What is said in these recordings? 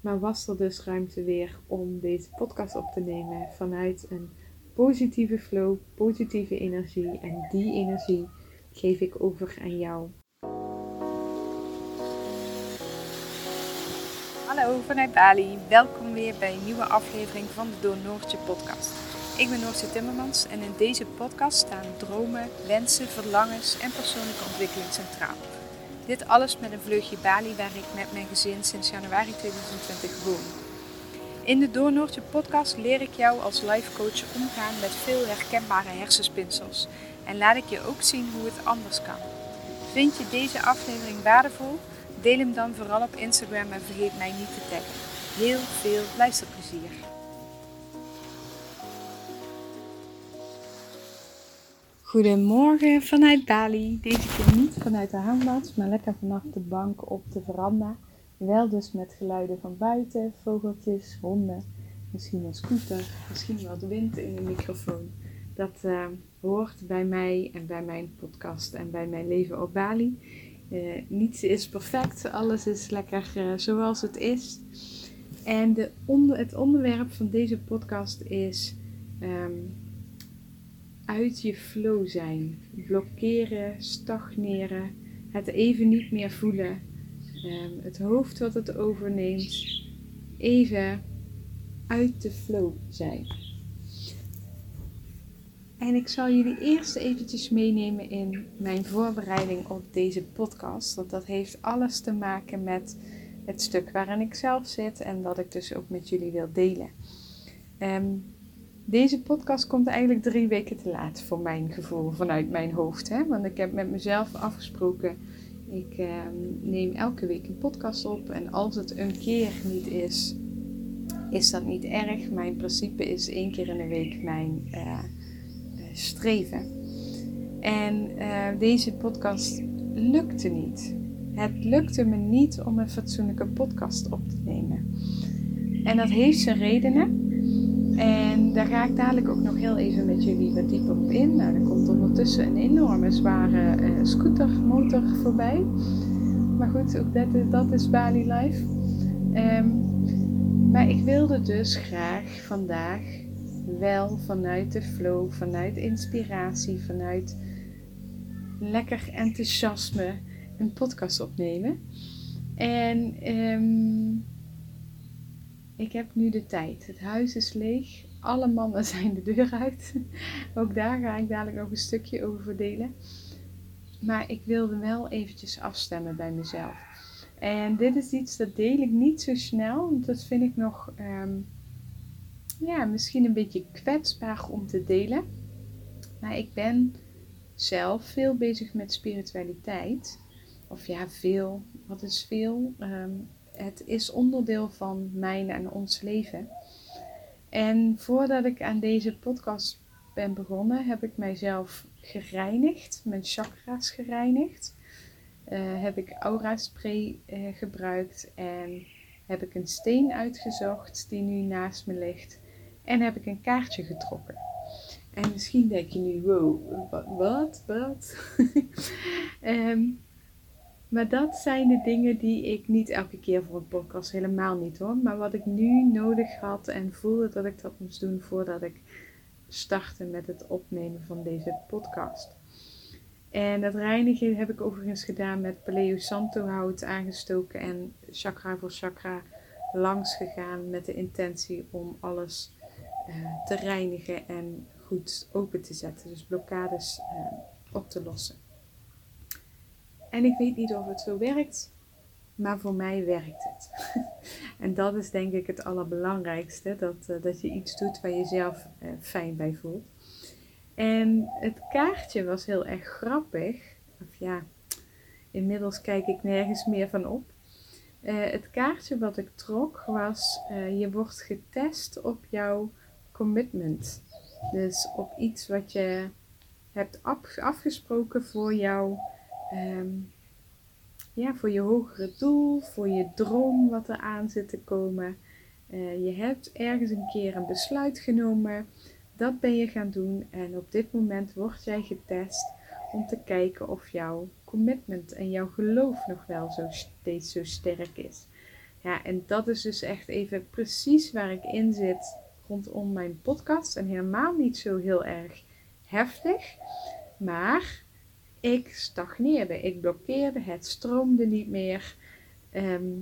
Maar was er dus ruimte weer om deze podcast op te nemen vanuit een positieve flow, positieve energie. En die energie geef ik over aan jou. Hallo vanuit Bali. Welkom weer bij een nieuwe aflevering van de Door Noortje podcast. Ik ben Noortje Timmermans en in deze podcast staan dromen, wensen, verlangens en persoonlijke ontwikkeling centraal. Dit alles met een vleugje Bali waar ik met mijn gezin sinds januari 2020 woon. In de Door Noortje podcast leer ik jou als life coach omgaan met veel herkenbare hersenspinsels en laat ik je ook zien hoe het anders kan. Vind je deze aflevering waardevol? Deel hem dan vooral op Instagram en vergeet mij niet te taggen. Heel veel luisterplezier. Goedemorgen vanuit Bali. Deze keer niet vanuit de hangmat, maar lekker vanaf de bank op de veranda. Wel dus met geluiden van buiten, vogeltjes, honden, misschien een scooter, misschien wat wind in de microfoon. Dat uh, hoort bij mij en bij mijn podcast en bij mijn leven op Bali. Uh, niets is perfect, alles is lekker uh, zoals het is. En de het onderwerp van deze podcast is um, uit je flow zijn. Blokkeren, stagneren, het even niet meer voelen. Um, het hoofd wat het overneemt. Even uit de flow zijn. En ik zal jullie eerst eventjes meenemen in mijn voorbereiding op deze podcast. Want dat heeft alles te maken met het stuk waarin ik zelf zit en dat ik dus ook met jullie wil delen. Um, deze podcast komt eigenlijk drie weken te laat voor mijn gevoel, vanuit mijn hoofd. Hè? Want ik heb met mezelf afgesproken, ik uh, neem elke week een podcast op. En als het een keer niet is, is dat niet erg. Mijn principe is één keer in de week mijn uh, streven. En uh, deze podcast lukte niet. Het lukte me niet om een fatsoenlijke podcast op te nemen. En dat heeft zijn redenen. En daar ga ik dadelijk ook nog heel even met jullie wat dieper op in. Nou, er komt ondertussen een enorme zware uh, scootermotor voorbij. Maar goed, ook dat, is Bali Life. Um, maar ik wilde dus graag vandaag wel vanuit de flow, vanuit inspiratie, vanuit lekker enthousiasme een podcast opnemen. En um, ik heb nu de tijd. Het huis is leeg. Alle mannen zijn de deur uit. Ook daar ga ik dadelijk nog een stukje over delen. Maar ik wilde wel eventjes afstemmen bij mezelf. En dit is iets dat deel ik niet zo snel. Want dat vind ik nog um, ja, misschien een beetje kwetsbaar om te delen. Maar ik ben zelf veel bezig met spiritualiteit. Of ja, veel. Wat is veel? Um, het is onderdeel van mijn en ons leven. En voordat ik aan deze podcast ben begonnen, heb ik mijzelf gereinigd, mijn chakra's gereinigd. Uh, heb ik aura spray uh, gebruikt en heb ik een steen uitgezocht die nu naast me ligt. En heb ik een kaartje getrokken. En misschien denk je nu, wow, wat, wat? um, Maar dat zijn de dingen die ik niet elke keer voor een podcast, helemaal niet hoor. Maar wat ik nu nodig had en voelde dat ik dat moest doen voordat ik startte met het opnemen van deze podcast. En dat reinigen heb ik overigens gedaan met Paleo Santo hout aangestoken en chakra voor chakra langs gegaan met de intentie om alles uh, te reinigen en goed open te zetten. Dus blokkades uh, op te lossen. En ik weet niet of het zo werkt, maar voor mij werkt het. en dat is denk ik het allerbelangrijkste, dat, uh, dat je iets doet waar je zelf uh, fijn bij voelt. En het kaartje was heel erg grappig. Of ja, inmiddels kijk ik nergens meer van op. Uh, het kaartje wat ik trok was: je wordt getest op jouw commitment. Dus op iets wat je hebt afgesproken voor jouw um, ja, voor je hogere doel, voor je droom wat er aan zit te komen. Uh, je hebt ergens een keer een besluit genomen. Dat ben je gaan doen en op dit moment word jij getest om te kijken of jouw commitment en jouw geloof nog wel zo steeds zo sterk is. Ja, en dat is dus echt even precies waar ik in zit rondom mijn podcast. En helemaal niet zo heel erg heftig. Maar ik stagneerde, ik blokkeerde, het stroomde niet meer. Ehm,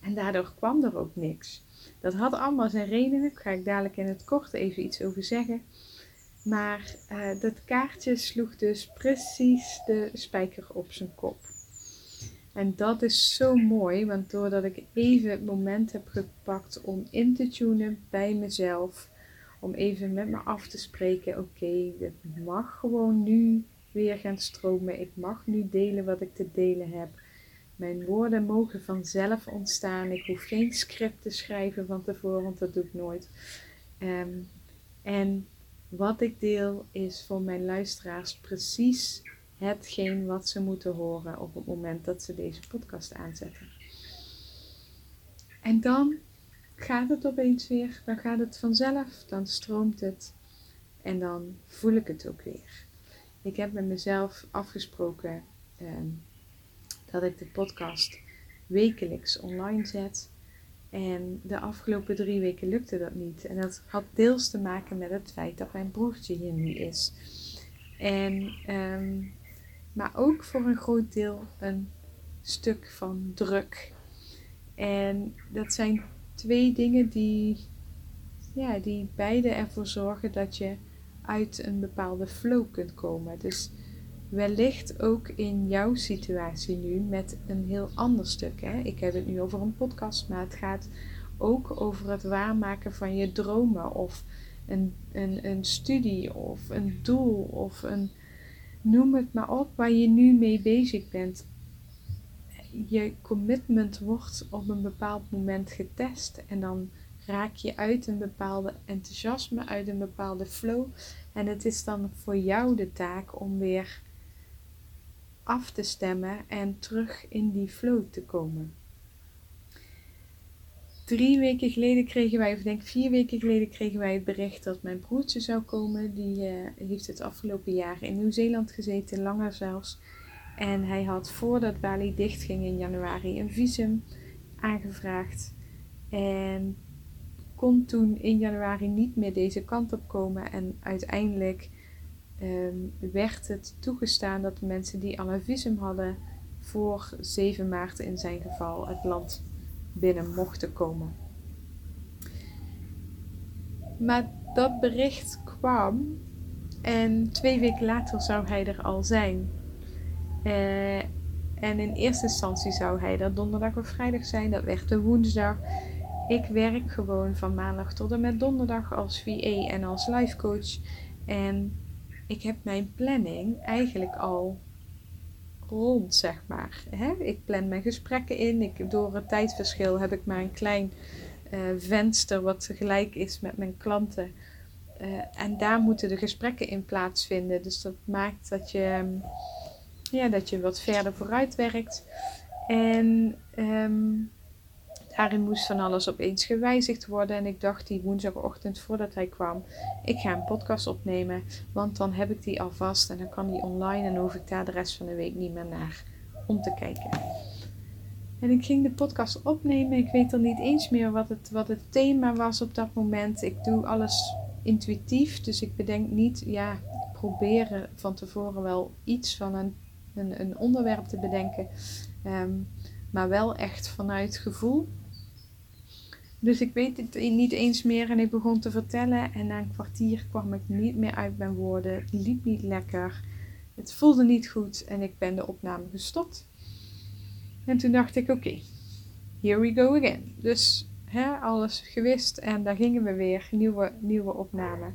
en daardoor kwam er ook niks. Dat had allemaal zijn redenen. Daar ga ik dadelijk in het kort even iets over zeggen. Maar uh, dat kaartje sloeg dus precies de spijker op zijn kop. En dat is zo mooi, want doordat ik even het moment heb gepakt om in te tunen bij mezelf, om even met me af te spreken: oké, het mag gewoon nu weer gaan stromen. Ik mag nu delen wat ik te delen heb. Mijn woorden mogen vanzelf ontstaan. Ik hoef geen script te schrijven van tevoren, want dat doe ik nooit. Ehm, en wat ik deel is voor mijn luisteraars precies hetgeen wat ze moeten horen op het moment dat ze deze podcast aanzetten. En dan gaat het opeens weer, dan gaat het vanzelf, dan stroomt het en dan voel ik het ook weer. Ik heb met mezelf afgesproken ehm, dat ik de podcast wekelijks online zet. En de afgelopen drie weken lukte dat niet. En dat had deels te maken met het feit dat mijn broertje hier nu is. En, ehm, maar ook voor een groot deel een stuk van druk. En dat zijn twee dingen die, ja, die beide ervoor zorgen dat je uit een bepaalde flow kunt komen. Dus wellicht ook in jouw situatie nu met een heel ander stuk. Hè? Ik heb het nu over een podcast, maar het gaat ook over het waarmaken van je dromen of een, een, een studie of een doel of een noem het maar op waar je nu mee bezig bent. Je commitment wordt op een bepaald moment getest en dan raak je uit een bepaalde enthousiasme, uit een bepaalde flow. En het is dan voor jou de taak om weer af te stemmen en terug in die flow te komen. Drie weken geleden kregen wij, of denk vier weken geleden, kregen wij het bericht dat mijn broertje zou komen. Die uh, heeft het afgelopen jaar in Nieuw-Zeeland gezeten, langer zelfs. En hij had voordat Bali dichtging in januari een visum aangevraagd. En kon toen in januari niet meer deze kant op komen. En uiteindelijk um, werd het toegestaan dat de mensen die al een visum hadden voor 7 maart in zijn geval het land binnen mochten komen. Maar dat bericht kwam en twee weken later zou hij er al zijn. Uh, en in eerste instantie zou hij er donderdag of vrijdag zijn. Dat werd de woensdag. Ik werk gewoon van maandag tot en met donderdag als VA en als life coach. En ik heb mijn planning eigenlijk al rond, zeg maar. Hè? Ik plan mijn gesprekken in. Ik, door het tijdverschil heb ik maar een klein uh, venster wat tegelijk is met mijn klanten. Uh, en daar moeten de gesprekken in plaatsvinden. Dus dat maakt dat je, ja, dat je wat verder vooruit werkt. En um, Daarin moest van alles opeens gewijzigd worden. En ik dacht die woensdagochtend voordat hij kwam, ik ga een podcast opnemen. Want dan heb ik die alvast en dan kan die online en hoef ik daar de rest van de week niet meer naar om te kijken. En ik ging de podcast opnemen. Ik weet dan niet eens meer wat het, wat het thema was op dat moment. Ik doe alles intuïtief. Dus ik bedenk niet, ja, proberen van tevoren wel iets van een, een, een onderwerp te bedenken. Ehm, maar wel echt vanuit gevoel. Dus ik weet het niet eens meer en ik begon te vertellen en na een kwartier kwam ik niet meer uit mijn woorden. Het liep niet lekker. Het voelde niet goed en ik ben de opname gestopt. En toen dacht ik, oké, here we go again. Dus hè, alles gewist en daar gingen we weer, nieuwe, nieuwe opname.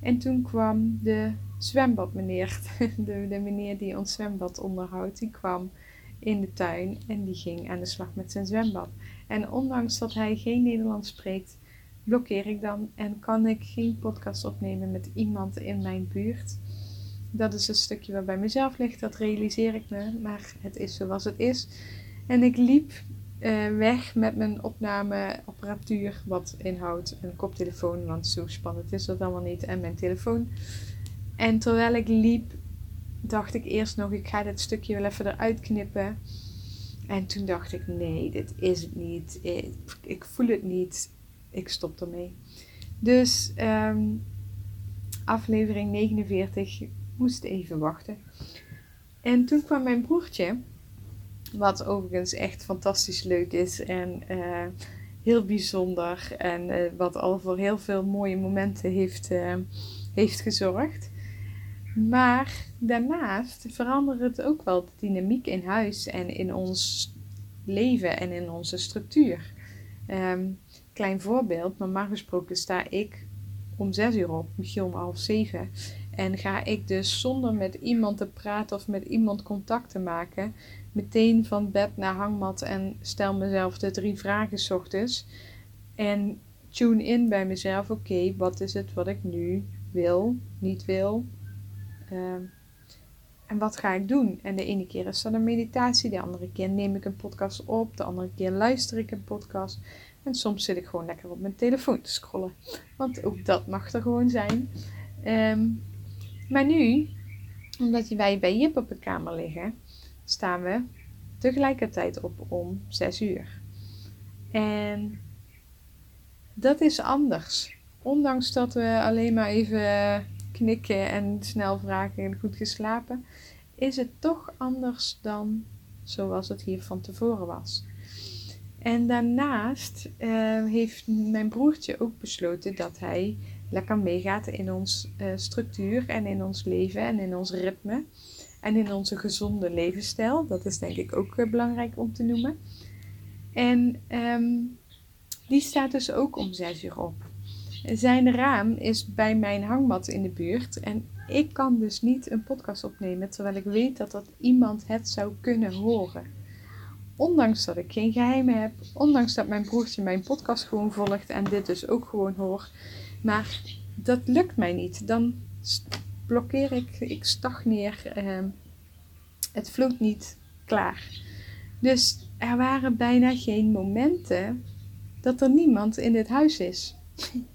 En toen kwam de zwembadmeneer, de, de meneer die ons zwembad onderhoudt, die kwam in de tuin en die ging aan de slag met zijn zwembad. En ondanks dat hij geen Nederlands spreekt, blokkeer ik dan en kan ik geen podcast opnemen met iemand in mijn buurt. Dat is een stukje wat bij mezelf ligt, dat realiseer ik me, maar het is zoals het is. En ik liep uh, weg met mijn opnameapparatuur, wat inhoudt een koptelefoon, want zo spannend is dat allemaal niet, en mijn telefoon. En terwijl ik liep, dacht ik eerst nog, ik ga dit stukje wel even eruit knippen. En toen dacht ik, nee, dit is het niet. Ik, ik voel het niet. Ik stop ermee. Dus ehm, aflevering 49 moest even wachten. En toen kwam mijn broertje, wat overigens echt fantastisch leuk is en uh, heel bijzonder en uh, wat al voor heel veel mooie momenten heeft, uh, heeft gezorgd. Maar daarnaast verandert het ook wel de dynamiek in huis en in ons leven en in onze structuur. Um, klein voorbeeld, normaal gesproken sta ik om zes uur op, misschien om half zeven. En ga ik dus zonder met iemand te praten of met iemand contact te maken, meteen van bed naar hangmat en stel mezelf de drie vragen s ochtends. En tune in bij mezelf, oké, wat is het wat ik nu wil, niet wil? Uh, en wat ga ik doen? En de ene keer is dat een meditatie, de andere keer neem ik een podcast op, de andere keer luister ik een podcast. En soms zit ik gewoon lekker op mijn telefoon te scrollen. Want ook dat mag er gewoon zijn. Um, maar nu, omdat wij bij Jip op de kamer liggen, staan we tegelijkertijd op om 6 uur. En dat is anders. Ondanks dat we alleen maar even en snel vragen en goed geslapen, is het toch anders dan zoals het hier van tevoren was. En daarnaast uh, heeft mijn broertje ook besloten dat hij lekker meegaat in onze uh, structuur en in ons leven en in ons ritme en in onze gezonde levensstijl. Dat is denk ik ook uh, belangrijk om te noemen. En um, die staat dus ook om 6 uur op. Zijn raam is bij mijn hangmat in de buurt en ik kan dus niet een podcast opnemen terwijl ik weet dat dat iemand het zou kunnen horen. Ondanks dat ik geen geheimen heb, ondanks dat mijn broertje mijn podcast gewoon volgt en dit dus ook gewoon hoor, maar dat lukt mij niet. Dan blokkeer ik, ik stagneer, uh, het vloeit niet klaar. Dus er waren bijna geen momenten dat er niemand in dit huis is.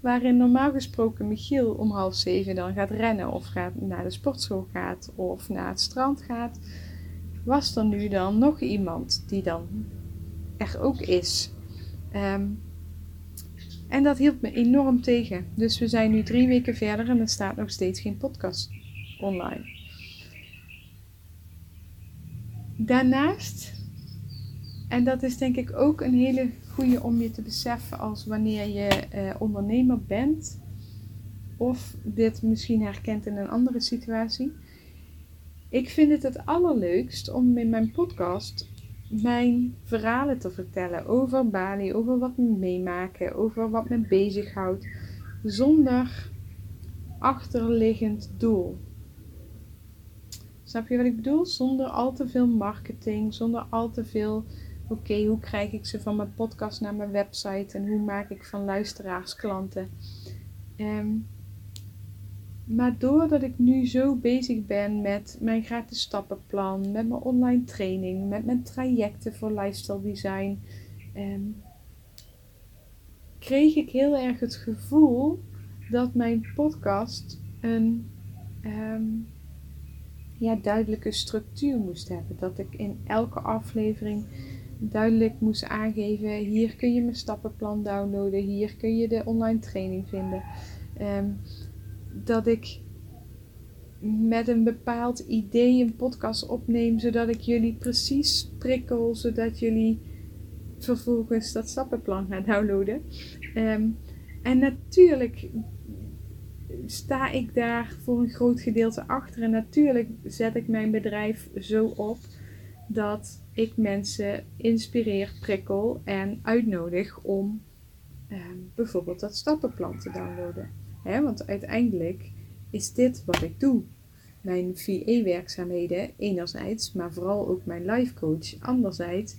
Waarin normaal gesproken Michiel om half zeven dan gaat rennen of gaat naar de sportschool gaat of naar het strand gaat, was er nu dan nog iemand die dan er ook is. Um, en dat hield me enorm tegen. Dus we zijn nu drie weken verder en er staat nog steeds geen podcast online. Daarnaast, en dat is denk ik ook een hele goede om je te beseffen als wanneer je eh, ondernemer bent, of dit misschien herkent in een andere situatie. Ik vind het het allerleukst om in mijn podcast mijn verhalen te vertellen over Bali, over wat we meemaken, over wat me bezighoudt, zonder achterliggend doel. Snap je wat ik bedoel? Zonder al te veel marketing, zonder al te veel. Oké, hoe krijg ik ze van mijn podcast naar mijn website en hoe maak ik van luisteraars klanten? Um, maar doordat ik nu zo bezig ben met mijn gratis stappenplan, met mijn online training, met mijn trajecten voor lifestyle design, ehm, kreeg ik heel erg het gevoel dat mijn podcast een ehm, ja, duidelijke structuur moest hebben. Dat ik in elke aflevering duidelijk moest aangeven: hier kun je mijn stappenplan downloaden, hier kun je de online training vinden. Um, dat ik met een bepaald idee een podcast opneem, zodat ik jullie precies prikkel, zodat jullie vervolgens dat stappenplan gaan downloaden. Um, en natuurlijk sta ik daar voor een groot gedeelte achter. En natuurlijk zet ik mijn bedrijf zo op dat ik mensen inspireer, prikkel en uitnodig om um, bijvoorbeeld dat stappenplan te downloaden want uiteindelijk is dit wat ik doe. Mijn VA-werkzaamheden enerzijds, maar vooral ook mijn life coach anderzijds,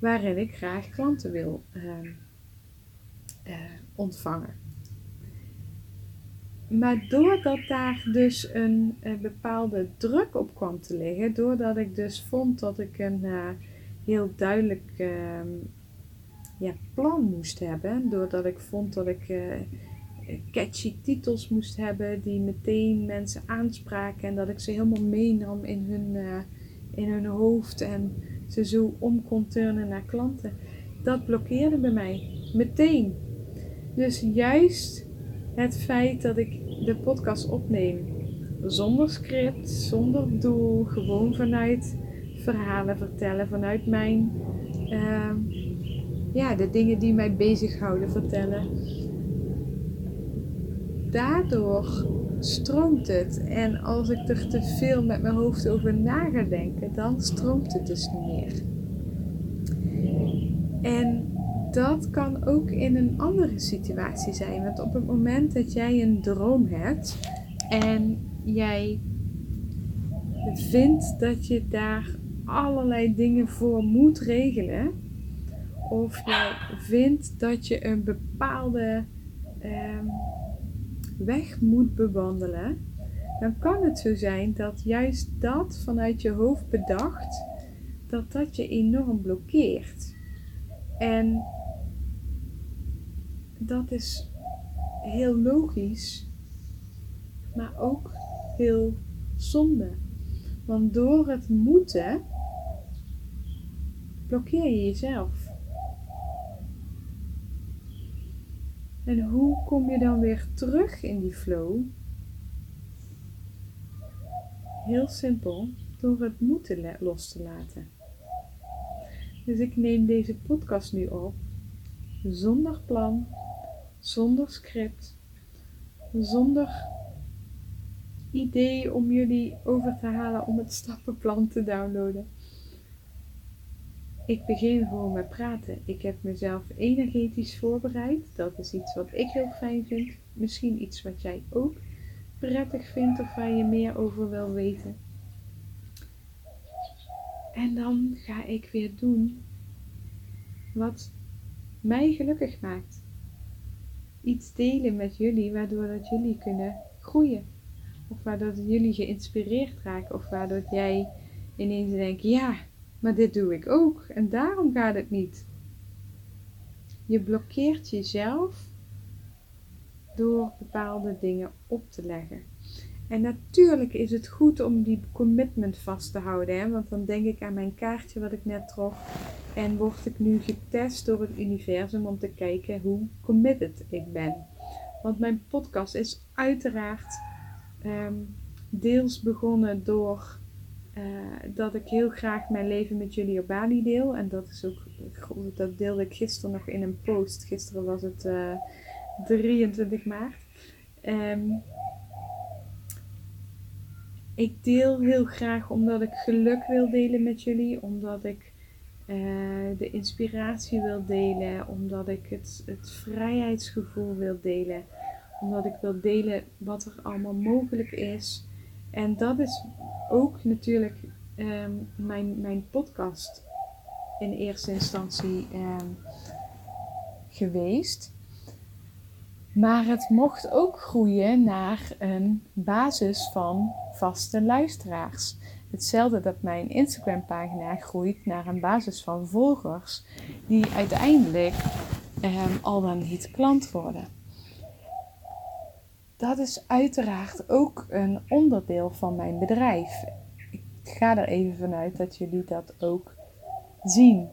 waarin ik graag klanten wil uh, uh, ontvangen. Maar doordat daar dus een, een, bepaalde druk op kwam te liggen, doordat ik dus vond dat ik een uh, heel duidelijk ehm, ja, plan moest hebben, doordat ik vond dat ik eh, catchy titels moest hebben die meteen mensen aanspraken en dat ik ze helemaal meenam in hun, in hun hoofd en ze zo om kon turnen naar klanten. Dat blokkeerde bij mij meteen. Dus juist het feit dat ik de podcast opneem zonder script, zonder doel, gewoon vanuit verhalen vertellen, vanuit mijn, uh, ja, de dingen die mij bezighouden vertellen. Daardoor stroomt het. En als ik er te veel met mijn hoofd over na ga denken, dan stroomt het dus niet meer. En dat kan ook in een andere situatie zijn. Want op het moment dat jij een droom hebt en jij vindt dat je daar allerlei dingen voor moet regelen, of jij vindt dat je een bepaalde ehm, weg moet bewandelen, dan kan het zo zijn dat juist dat vanuit je hoofd bedacht, dat dat je enorm blokkeert. En dat is heel logisch, maar ook heel zonde. Want door het moeten blokkeer je jezelf. En hoe kom je dan weer terug in die flow? Heel simpel, door het moeten los te laten. Dus ik neem deze podcast nu op zonder plan, zonder script, zonder idee om jullie over te halen om het stappenplan te downloaden. Ik begin gewoon met praten. Ik heb mezelf energetisch voorbereid. Dat is iets wat ik heel fijn vind. Misschien iets wat jij ook prettig vindt of waar je meer over wil weten. En dan ga ik weer doen wat mij gelukkig maakt. Iets delen met jullie waardoor dat jullie kunnen groeien. Of waardoor jullie geïnspireerd raken. Of waardoor jij ineens denkt, ja, maar dit doe ik ook en daarom gaat het niet. Je blokkeert jezelf door bepaalde dingen op te leggen. En natuurlijk is het goed om die commitment vast te houden, hè? want dan denk ik aan mijn kaartje wat ik net trok. En word ik nu getest door het universum om te kijken hoe committed ik ben. Want mijn podcast is uiteraard ehm, deels begonnen door uh, dat ik heel graag mijn leven met jullie op Bali deel. En dat is ook, dat deelde ik gisteren nog in een post. Gisteren was het uh, eh, 23 maart. Um, ik deel heel graag omdat ik geluk wil delen met jullie, omdat ik uh, de inspiratie wil delen, omdat ik het, het vrijheidsgevoel wil delen, omdat ik wil delen wat er allemaal mogelijk is. En dat is ook natuurlijk ehm, mijn, mijn podcast in eerste instantie ehm, geweest. Maar het mocht ook groeien naar een basis van vaste luisteraars. Hetzelfde dat mijn Instagram pagina groeit naar een basis van volgers die uiteindelijk um, al dan niet klant worden dat is uiteraard ook een onderdeel van mijn bedrijf. Ik ga er even vanuit dat jullie dat ook zien.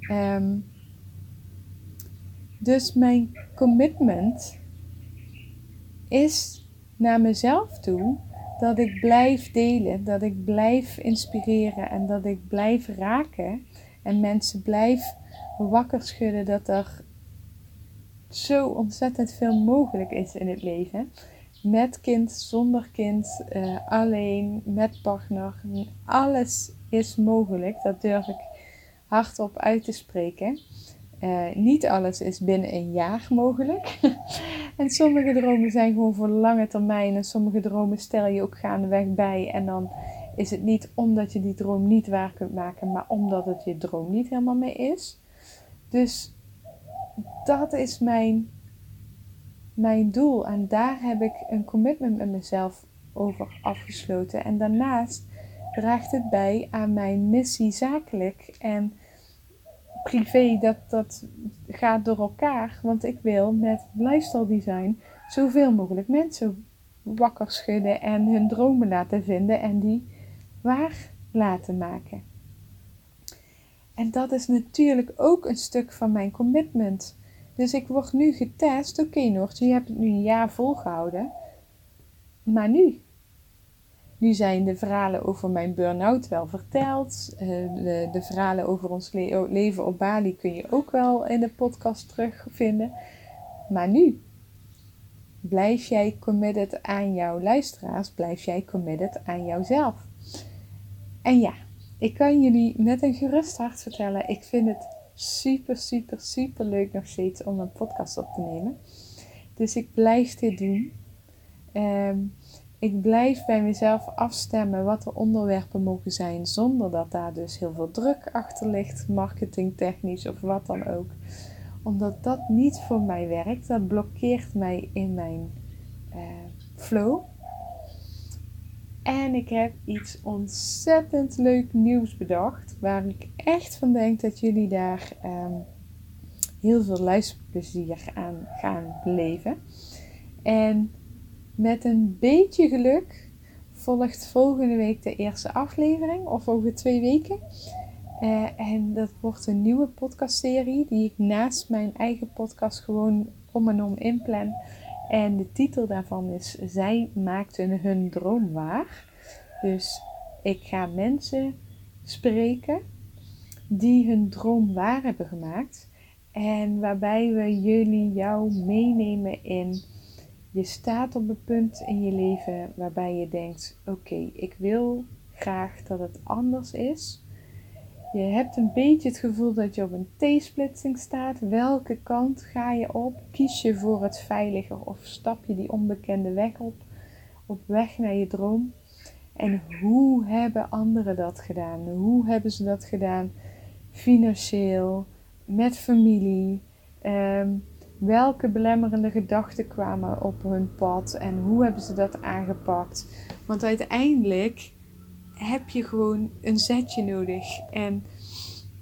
Ehm, dus mijn commitment is naar mezelf toe dat ik blijf delen, dat ik blijf inspireren en dat ik blijf raken en mensen blijf wakker schudden dat er zo ontzettend veel mogelijk is in het leven. Met kind, zonder kind, uh, alleen, met partner. Alles is mogelijk. Dat durf ik hardop uit te spreken. Uh, niet alles is binnen een jaar mogelijk. en sommige dromen zijn gewoon voor lange termijn. En sommige dromen stel je ook gaandeweg bij. En dan is het niet omdat je die droom niet waar kunt maken, maar omdat het je droom niet helemaal mee is. Dus dat is mijn, mijn doel. En daar heb ik een commitment met mezelf over afgesloten. En daarnaast draagt het bij aan mijn missie zakelijk en privé. Dat, dat gaat door elkaar. Want ik wil met lifestyle design zoveel mogelijk mensen wakker schudden en hun dromen laten vinden en die waar laten maken. En dat is natuurlijk ook een stuk van mijn commitment. Dus ik word nu getest. Oké, okay, Noortje, je hebt het nu een jaar volgehouden. Maar nu? Nu zijn de verhalen over mijn burn-out wel verteld. Uh, de, de, verhalen over ons le leven op Bali kun je ook wel in de podcast terugvinden. Maar nu? Blijf jij committed aan jouw luisteraars? Blijf jij committed aan jouzelf? En ja, ik kan jullie met een gerust hart vertellen. Ik vind het super, super, super leuk nog steeds om een podcast op te nemen. Dus ik blijf dit doen. Um, ik blijf bij mezelf afstemmen wat de onderwerpen mogen zijn, zonder dat daar dus heel veel druk achter ligt, marketingtechnisch of wat dan ook. Omdat dat niet voor mij werkt, dat blokkeert mij in mijn uh, flow. En ik heb iets ontzettend leuk nieuws bedacht, waar ik echt van denk dat jullie daar um, heel veel luisterplezier aan gaan beleven. En met een beetje geluk volgt volgende week de eerste aflevering, of over twee weken. Uh, en dat wordt een nieuwe podcastserie die ik naast mijn eigen podcast gewoon om en om inplan. En de titel daarvan is Zij maakten hun droom waar. Dus ik ga mensen spreken die hun droom waar hebben gemaakt. En waarbij we jullie jou meenemen in je staat op een punt in je leven waarbij je denkt: oké, ik wil graag dat het anders is. Je hebt een beetje het gevoel dat je op een T-splitsing staat. Welke kant ga je op? Kies je voor het veilige of stap je die onbekende weg op? Op weg naar je droom? En hoe hebben anderen dat gedaan? Hoe hebben ze dat gedaan? Financieel, met familie. Um, welke belemmerende gedachten kwamen op hun pad en hoe hebben ze dat aangepakt? Want uiteindelijk heb je gewoon een zetje nodig. En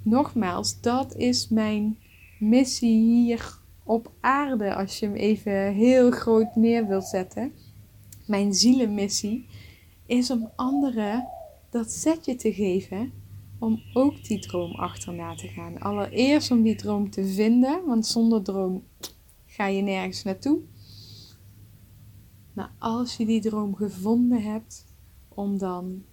nogmaals, dat is mijn missie hier op aarde, als je hem even heel groot neer wilt zetten. Mijn zielenmissie is om anderen dat zetje te geven om ook die droom achterna te gaan. Allereerst om die droom te vinden, want zonder droom ga je nergens naartoe. Maar als je die droom gevonden hebt, om dan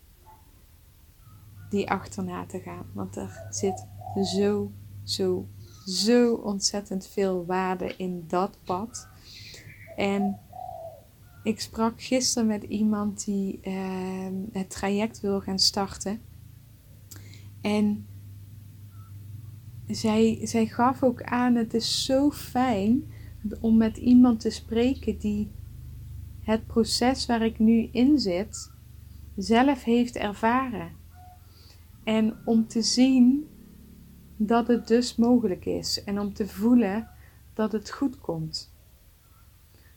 die achterna te gaan. Want er zit zo, zo, zo ontzettend veel waarde in dat pad. En ik sprak gisteren met iemand die uh, het traject wil gaan starten. En zij, zij gaf ook aan: het is zo fijn om met iemand te spreken die het proces waar ik nu in zit zelf heeft ervaren. En om te zien dat het dus mogelijk is en om te voelen dat het goed komt.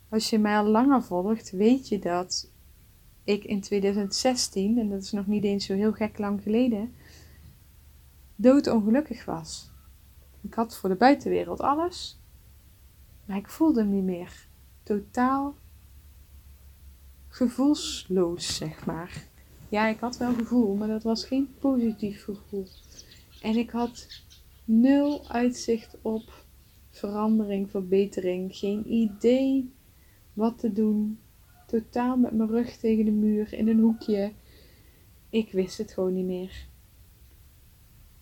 Als je mij al langer volgt, weet je dat ik in 2016, en dat is nog niet eens zo heel gek lang geleden, doodongelukkig was. Ik had voor de buitenwereld alles, maar ik voelde hem niet meer. Totaal gevoelsloos, zeg maar. Ja, ik had wel gevoel, maar dat was geen positief gevoel. En ik had nul uitzicht op verandering, verbetering. Geen idee wat te doen. Totaal met mijn rug tegen de muur in een hoekje. Ik wist het gewoon niet meer.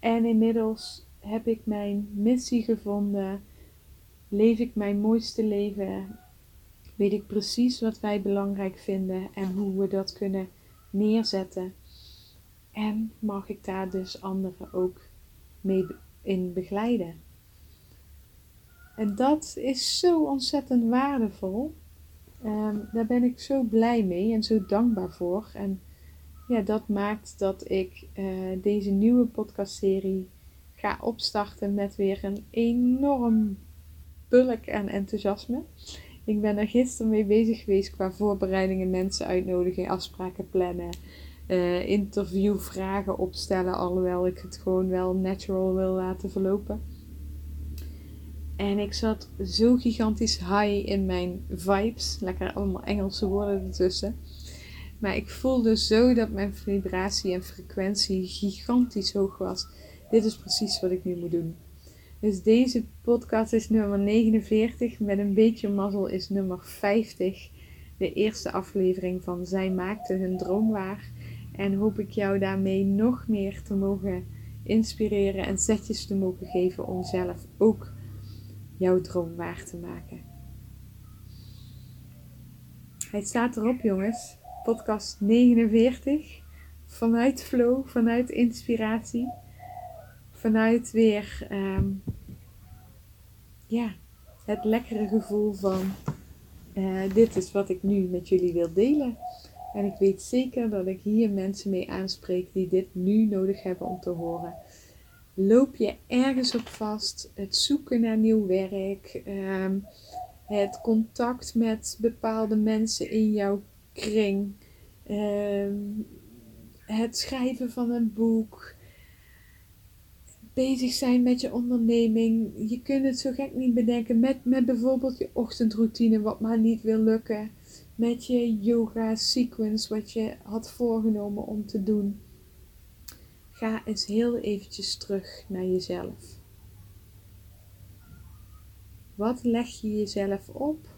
En inmiddels heb ik mijn missie gevonden. Leef ik mijn mooiste leven. Weet ik precies wat wij belangrijk vinden en hoe we dat kunnen neerzetten. En mag ik daar dus anderen ook mee in begeleiden. En dat is zo ontzettend waardevol. Um, daar ben ik zo blij mee en zo dankbaar voor. En ja, dat maakt dat ik uh, deze nieuwe podcastserie ga opstarten met weer een enorm bulk en enthousiasme. Ik ben er gisteren mee bezig geweest qua voorbereidingen, mensen uitnodigen, afspraken plannen, uh, interviewvragen opstellen, alhoewel ik het gewoon wel natural wil laten verlopen. En ik zat zo gigantisch high in mijn vibes, lekker allemaal Engelse woorden ertussen. Maar ik voelde zo dat mijn vibratie en frequentie gigantisch hoog was. Dit is precies wat ik nu moet doen. Dus deze podcast is nummer 49. Met een beetje mazzel is nummer 50. De eerste aflevering van Zij maakte hun droom waar. En hoop ik jou daarmee nog meer te mogen inspireren en zetjes te mogen geven om zelf ook jouw droom waar te maken. Hij staat erop, jongens. Podcast 49. Vanuit flow, vanuit inspiratie. Vanuit weer ehm, ja, het lekkere gevoel van uh, dit is wat ik nu met jullie wil delen. En ik weet zeker dat ik hier mensen mee aanspreek die dit nu nodig hebben om te horen. Loop je ergens op vast? Het zoeken naar nieuw werk, um, het contact met bepaalde mensen in jouw kring, ehm, het schrijven van een boek, bezig zijn met je onderneming. Je kunt het zo gek niet bedenken met, met bijvoorbeeld je ochtendroutine, wat maar niet wil lukken. Met je yoga sequence, wat je had voorgenomen om te doen. Ga eens heel eventjes terug naar jezelf. Wat leg je jezelf op?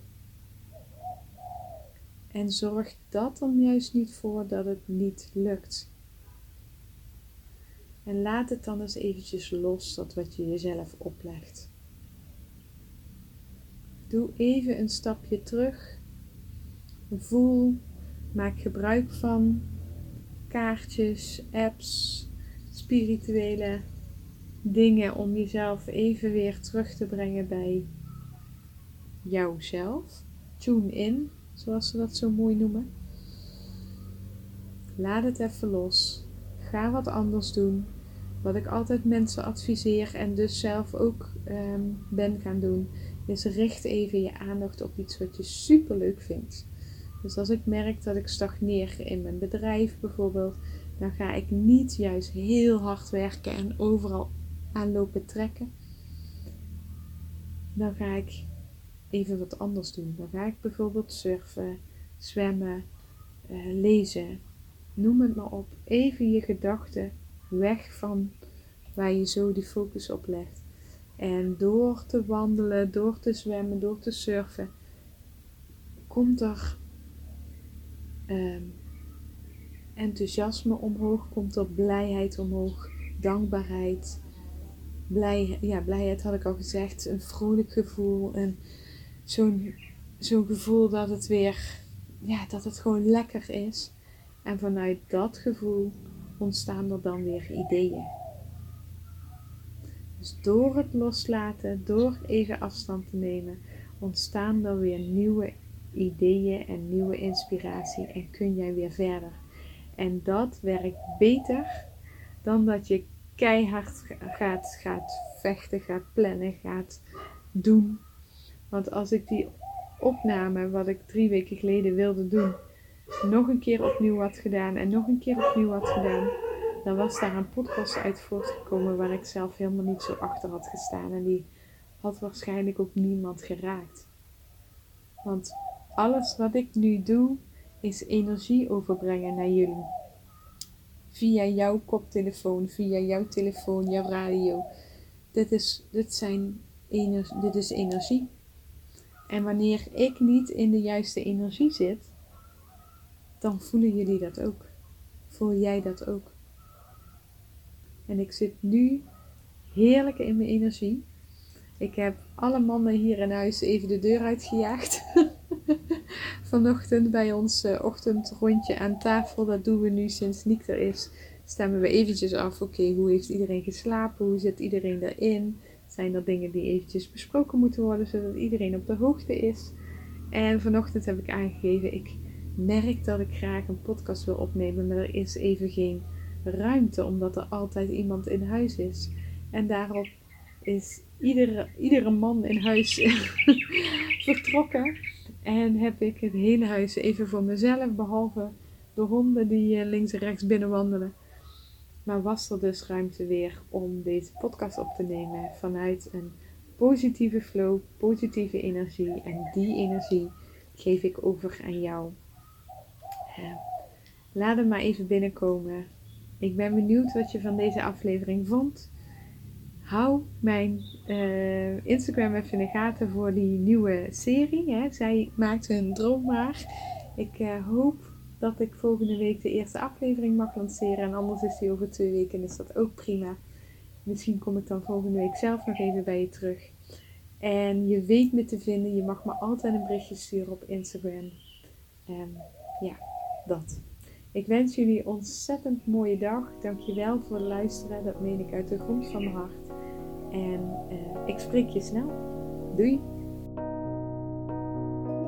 En zorg dat dan juist niet voor dat het niet lukt. En laat het dan eens eventjes los, dat wat je jezelf oplegt. Doe even een stapje terug. Voel, maak gebruik van kaartjes, apps, spirituele dingen om jezelf even weer terug te brengen bij jouzelf. Tune in, zoals ze dat zo mooi noemen. Laat het even los. Ga wat anders doen. Wat ik altijd mensen adviseer en dus zelf ook ehm, ben gaan doen, is richt even je aandacht op iets wat je super leuk vindt. Dus als ik merk dat ik stagneer in mijn bedrijf bijvoorbeeld, dan ga ik niet juist heel hard werken en overal aanlopen trekken. Dan ga ik even wat anders doen. Dan ga ik bijvoorbeeld surfen, zwemmen, uh, lezen. Noem het maar op. Even je gedachten weg van waar je zo die focus op legt. En door te wandelen, door te zwemmen, door te surfen, komt er um, enthousiasme omhoog, komt er blijheid omhoog, dankbaarheid. Blij, ja, blijheid had ik al gezegd, een vrolijk gevoel, en zo'n zo'n gevoel dat het weer, ja, dat het gewoon lekker is. En vanuit dat gevoel ontstaan er dan weer ideeën. Dus door het loslaten, door even afstand te nemen, ontstaan er weer nieuwe ideeën en nieuwe inspiratie en kun jij weer verder. En dat werkt beter dan dat je keihard gaat, gaat vechten, gaat plannen, gaat doen. Want als ik die opname, wat ik drie weken geleden wilde doen, nog een keer opnieuw had gedaan en nog een keer opnieuw had gedaan, dan was daar een podcast uit voortgekomen waar ik zelf helemaal niet zo achter had gestaan. En die had waarschijnlijk ook niemand geraakt. Want alles wat ik nu doe, is energie overbrengen naar jullie. Via jouw koptelefoon, via jouw telefoon, jouw radio. Dit is, dit zijn dit is energie. En wanneer ik niet in de juiste energie zit, dan voelen jullie dat ook. Voel jij dat ook? En ik zit nu heerlijk in mijn energie. Ik heb alle mannen hier in huis even de deur uitgejaagd. Vanochtend bij ons uh, ochtendrondje aan tafel. Dat doen we nu sinds Niek er is. Stemmen we eventjes af. Oké, hoe heeft iedereen geslapen? Hoe zit iedereen erin? Zijn er dingen die eventjes besproken moeten worden, zodat iedereen op de hoogte is? En vanochtend heb ik aangegeven, ik merk dat ik graag een podcast wil opnemen, maar er is even geen ruimte, omdat er altijd iemand in huis is. En daarop is iedere, iedere man in huis vertrokken. En heb ik het hele huis even voor mezelf, behalve de honden die eh, links en rechts binnen wandelen. Maar was er dus ruimte weer om deze podcast op te nemen vanuit een positieve flow, positieve energie. En die energie geef ik over aan jou. laat hem maar even binnenkomen. Ik ben benieuwd wat je van deze aflevering vond. Hou mijn uh, Instagram even in de gaten voor die nieuwe serie. Hè. Zij maakt hun droom maar. Ik uh, hoop dat ik volgende week de eerste aflevering mag lanceren. En anders is die over twee weken en is dat ook prima. Misschien kom ik dan volgende week zelf nog even bij je terug. En je weet me te vinden. Je mag me altijd een berichtje sturen op Instagram. En ja, dat. Ik wens jullie een ontzettend mooie dag. Dankjewel voor het luisteren. Dat meen ik uit de grond van mijn hart. En uh, ik spreek je snel. Doei!